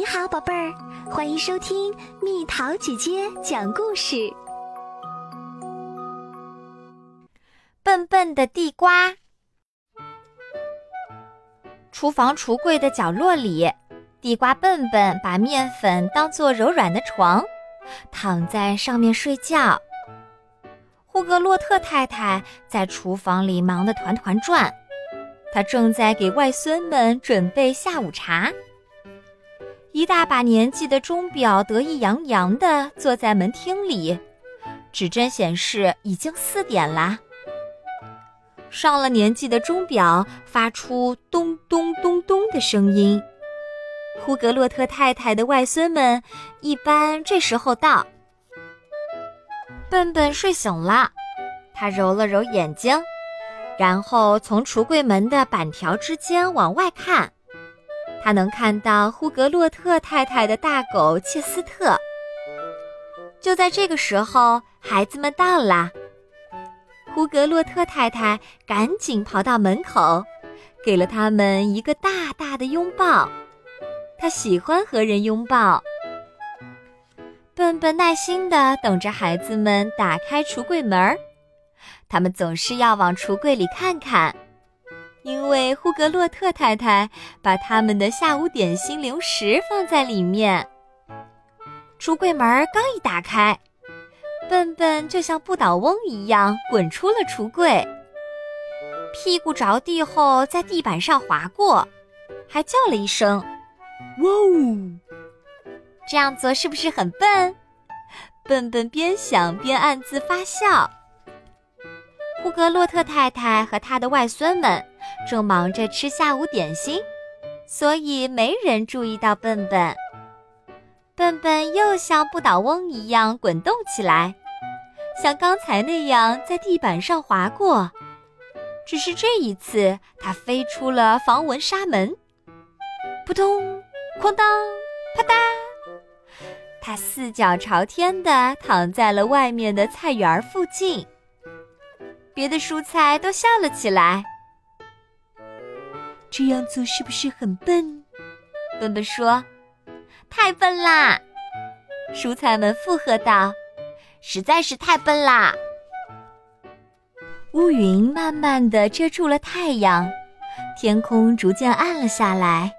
你好，宝贝儿，欢迎收听蜜桃姐姐讲故事。笨笨的地瓜。厨房橱柜的角落里，地瓜笨笨把面粉当做柔软的床，躺在上面睡觉。呼格洛特太太在厨房里忙得团团转，她正在给外孙们准备下午茶。一大把年纪的钟表得意洋洋地坐在门厅里，指针显示已经四点啦。上了年纪的钟表发出咚咚咚咚的声音。呼格洛特太太的外孙们一般这时候到。笨笨睡醒了，他揉了揉眼睛，然后从橱柜门的板条之间往外看。他能看到呼格洛特太太的大狗切斯特。就在这个时候，孩子们到了。呼格洛特太太赶紧跑到门口，给了他们一个大大的拥抱。他喜欢和人拥抱。笨笨耐心地等着孩子们打开橱柜门儿，他们总是要往橱柜里看看。因为呼格洛特太太把他们的下午点心零食放在里面。橱柜门刚一打开，笨笨就像不倒翁一样滚出了橱柜，屁股着地后在地板上滑过，还叫了一声“哇哦”。这样做是不是很笨？笨笨边想边暗自发笑。呼格洛特太太和他的外孙们。正忙着吃下午点心，所以没人注意到笨笨。笨笨又像不倒翁一样滚动起来，像刚才那样在地板上滑过。只是这一次，它飞出了防蚊纱门，扑通，哐当，啪嗒，它四脚朝天地躺在了外面的菜园附近。别的蔬菜都笑了起来。这样做是不是很笨？笨笨说：“太笨啦！”蔬菜们附和道：“实在是太笨啦！”乌云慢慢的遮住了太阳，天空逐渐暗了下来，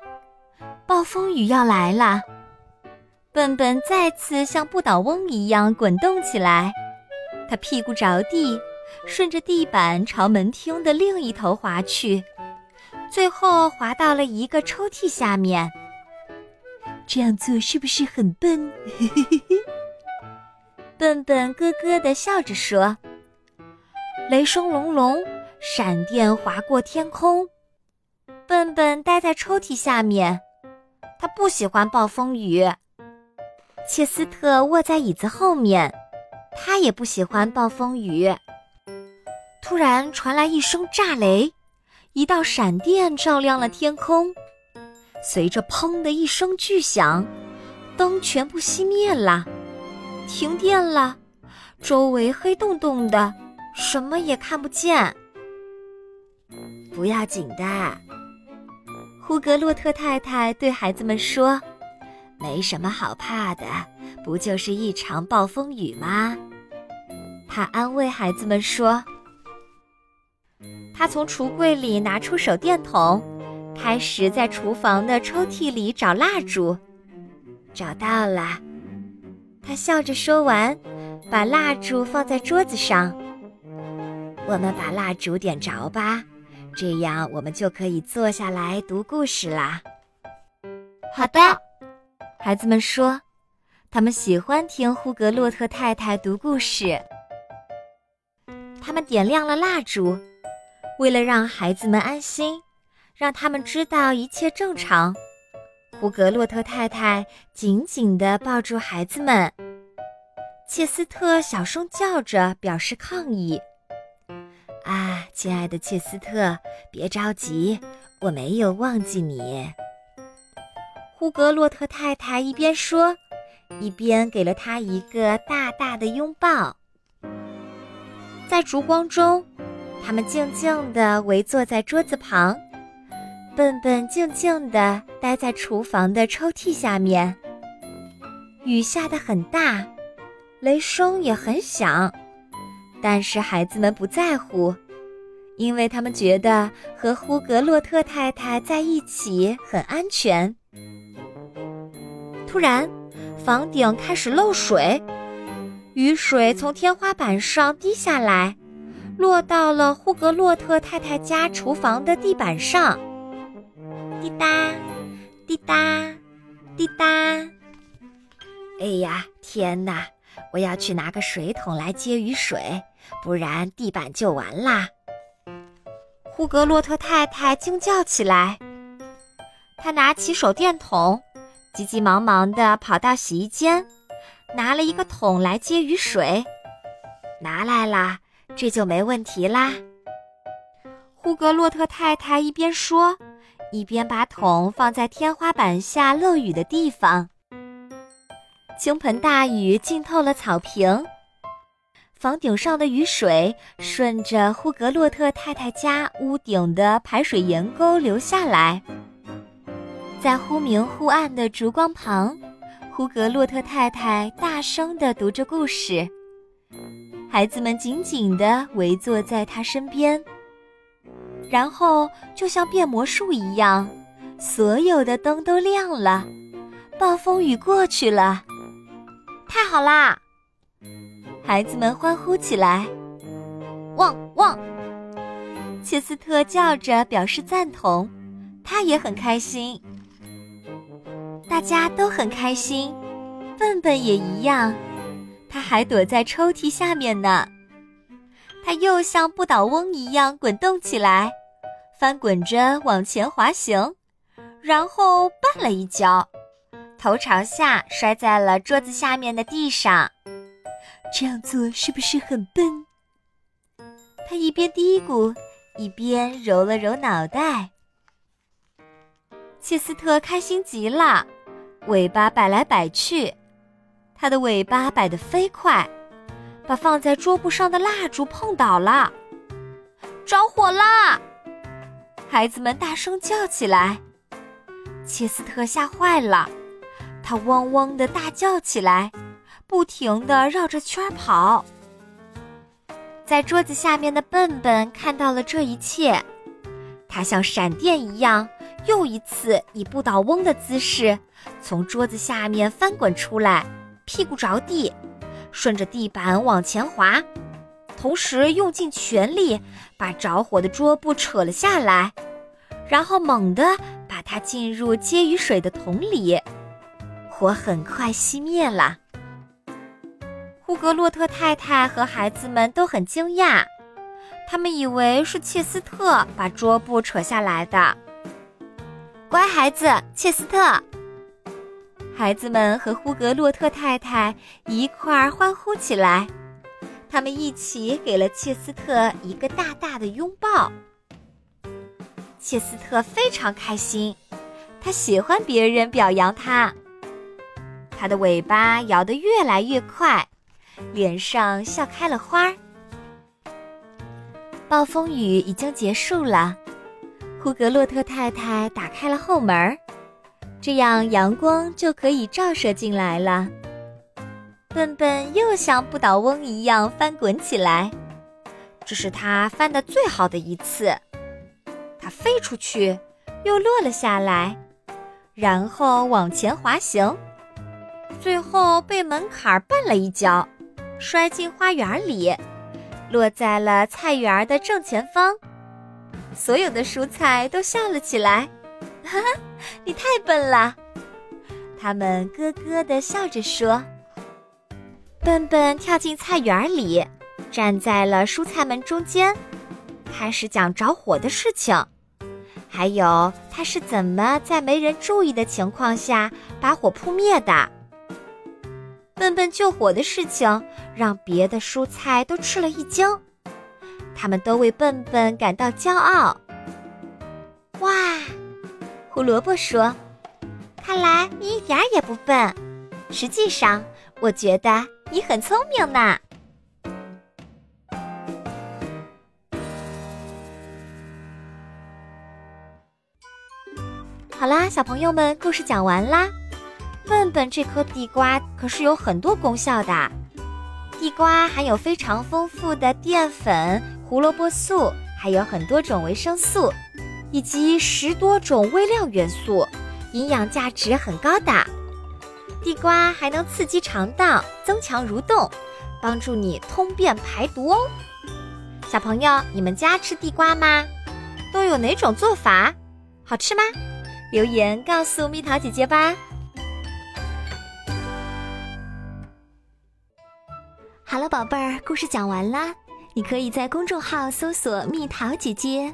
暴风雨要来了。笨笨再次像不倒翁一样滚动起来，他屁股着地，顺着地板朝门厅的另一头滑去。最后滑到了一个抽屉下面。这样做是不是很笨？笨笨咯咯地笑着说：“雷声隆隆，闪电划过天空。”笨笨待在抽屉下面，他不喜欢暴风雨。切斯特卧在椅子后面，他也不喜欢暴风雨。突然传来一声炸雷。一道闪电照亮了天空，随着“砰”的一声巨响，灯全部熄灭了，停电了，周围黑洞洞的，什么也看不见。不要紧的，胡格洛特太太对孩子们说：“没什么好怕的，不就是一场暴风雨吗？”他安慰孩子们说。他从橱柜里拿出手电筒，开始在厨房的抽屉里找蜡烛。找到了，他笑着说完，把蜡烛放在桌子上。我们把蜡烛点着吧，这样我们就可以坐下来读故事啦。好的，孩子们说，他们喜欢听呼格洛特太太读故事。他们点亮了蜡烛。为了让孩子们安心，让他们知道一切正常，胡格洛特太太紧紧地抱住孩子们。切斯特小声叫着表示抗议：“啊，亲爱的切斯特，别着急，我没有忘记你。”胡格洛特太太一边说，一边给了他一个大大的拥抱。在烛光中。他们静静地围坐在桌子旁，笨笨静静地待在厨房的抽屉下面。雨下得很大，雷声也很响，但是孩子们不在乎，因为他们觉得和呼格洛特太太在一起很安全。突然，房顶开始漏水，雨水从天花板上滴下来，落到了呼格洛特太太家厨房的地板上。滴答，滴答，滴答。哎呀，天哪！我要去拿个水桶来接雨水，不然地板就完啦。呼格洛特太太惊叫起来，她拿起手电筒。急急忙忙地跑到洗衣间，拿了一个桶来接雨水。拿来啦，这就没问题啦。呼格洛特太太一边说，一边把桶放在天花板下漏雨的地方。倾盆大雨浸透了草坪，房顶上的雨水顺着呼格洛特太太家屋顶的排水沿沟流下来。在忽明忽暗的烛光旁，呼格洛特太太大声地读着故事。孩子们紧紧地围坐在她身边。然后，就像变魔术一样，所有的灯都亮了，暴风雨过去了。太好啦！孩子们欢呼起来。汪汪！切斯特叫着表示赞同，他也很开心。大家都很开心，笨笨也一样，他还躲在抽屉下面呢。他又像不倒翁一样滚动起来，翻滚着往前滑行，然后绊了一跤，头朝下摔在了桌子下面的地上。这样做是不是很笨？他一边嘀咕，一边揉了揉脑袋。切斯特开心极了。尾巴摆来摆去，它的尾巴摆得飞快，把放在桌布上的蜡烛碰倒了，着火啦！孩子们大声叫起来。切斯特吓坏了，他汪汪的大叫起来，不停的绕着圈跑。在桌子下面的笨笨看到了这一切，他像闪电一样。又一次以不倒翁的姿势从桌子下面翻滚出来，屁股着地，顺着地板往前滑，同时用尽全力把着火的桌布扯了下来，然后猛地把它进入接雨水的桶里，火很快熄灭了。呼格洛特太太和孩子们都很惊讶，他们以为是切斯特把桌布扯下来的。乖孩子，切斯特。孩子们和呼格洛特太太一块儿欢呼起来，他们一起给了切斯特一个大大的拥抱。切斯特非常开心，他喜欢别人表扬他。他的尾巴摇得越来越快，脸上笑开了花。暴风雨已经结束了。呼格洛特太太打开了后门，这样阳光就可以照射进来了。笨笨又像不倒翁一样翻滚起来，这是他翻的最好的一次。他飞出去，又落了下来，然后往前滑行，最后被门槛绊了一跤，摔进花园里，落在了菜园的正前方。所有的蔬菜都笑了起来，哈哈，你太笨了！他们咯咯地笑着说。笨笨跳进菜园里，站在了蔬菜们中间，开始讲着火的事情，还有他是怎么在没人注意的情况下把火扑灭的。笨笨救火的事情让别的蔬菜都吃了一惊。他们都为笨笨感到骄傲。哇，胡萝卜说：“看来你一点也不笨，实际上，我觉得你很聪明呢。”好啦，小朋友们，故事讲完啦。笨笨这颗地瓜可是有很多功效的，地瓜含有非常丰富的淀粉、胡萝卜素，还有很多种维生素，以及十多种微量元素，营养价值很高的。地瓜还能刺激肠道，增强蠕动，帮助你通便排毒哦。小朋友，你们家吃地瓜吗？都有哪种做法？好吃吗？留言告诉蜜桃姐姐吧。好了，宝贝儿，故事讲完啦。你可以在公众号搜索“蜜桃姐姐”，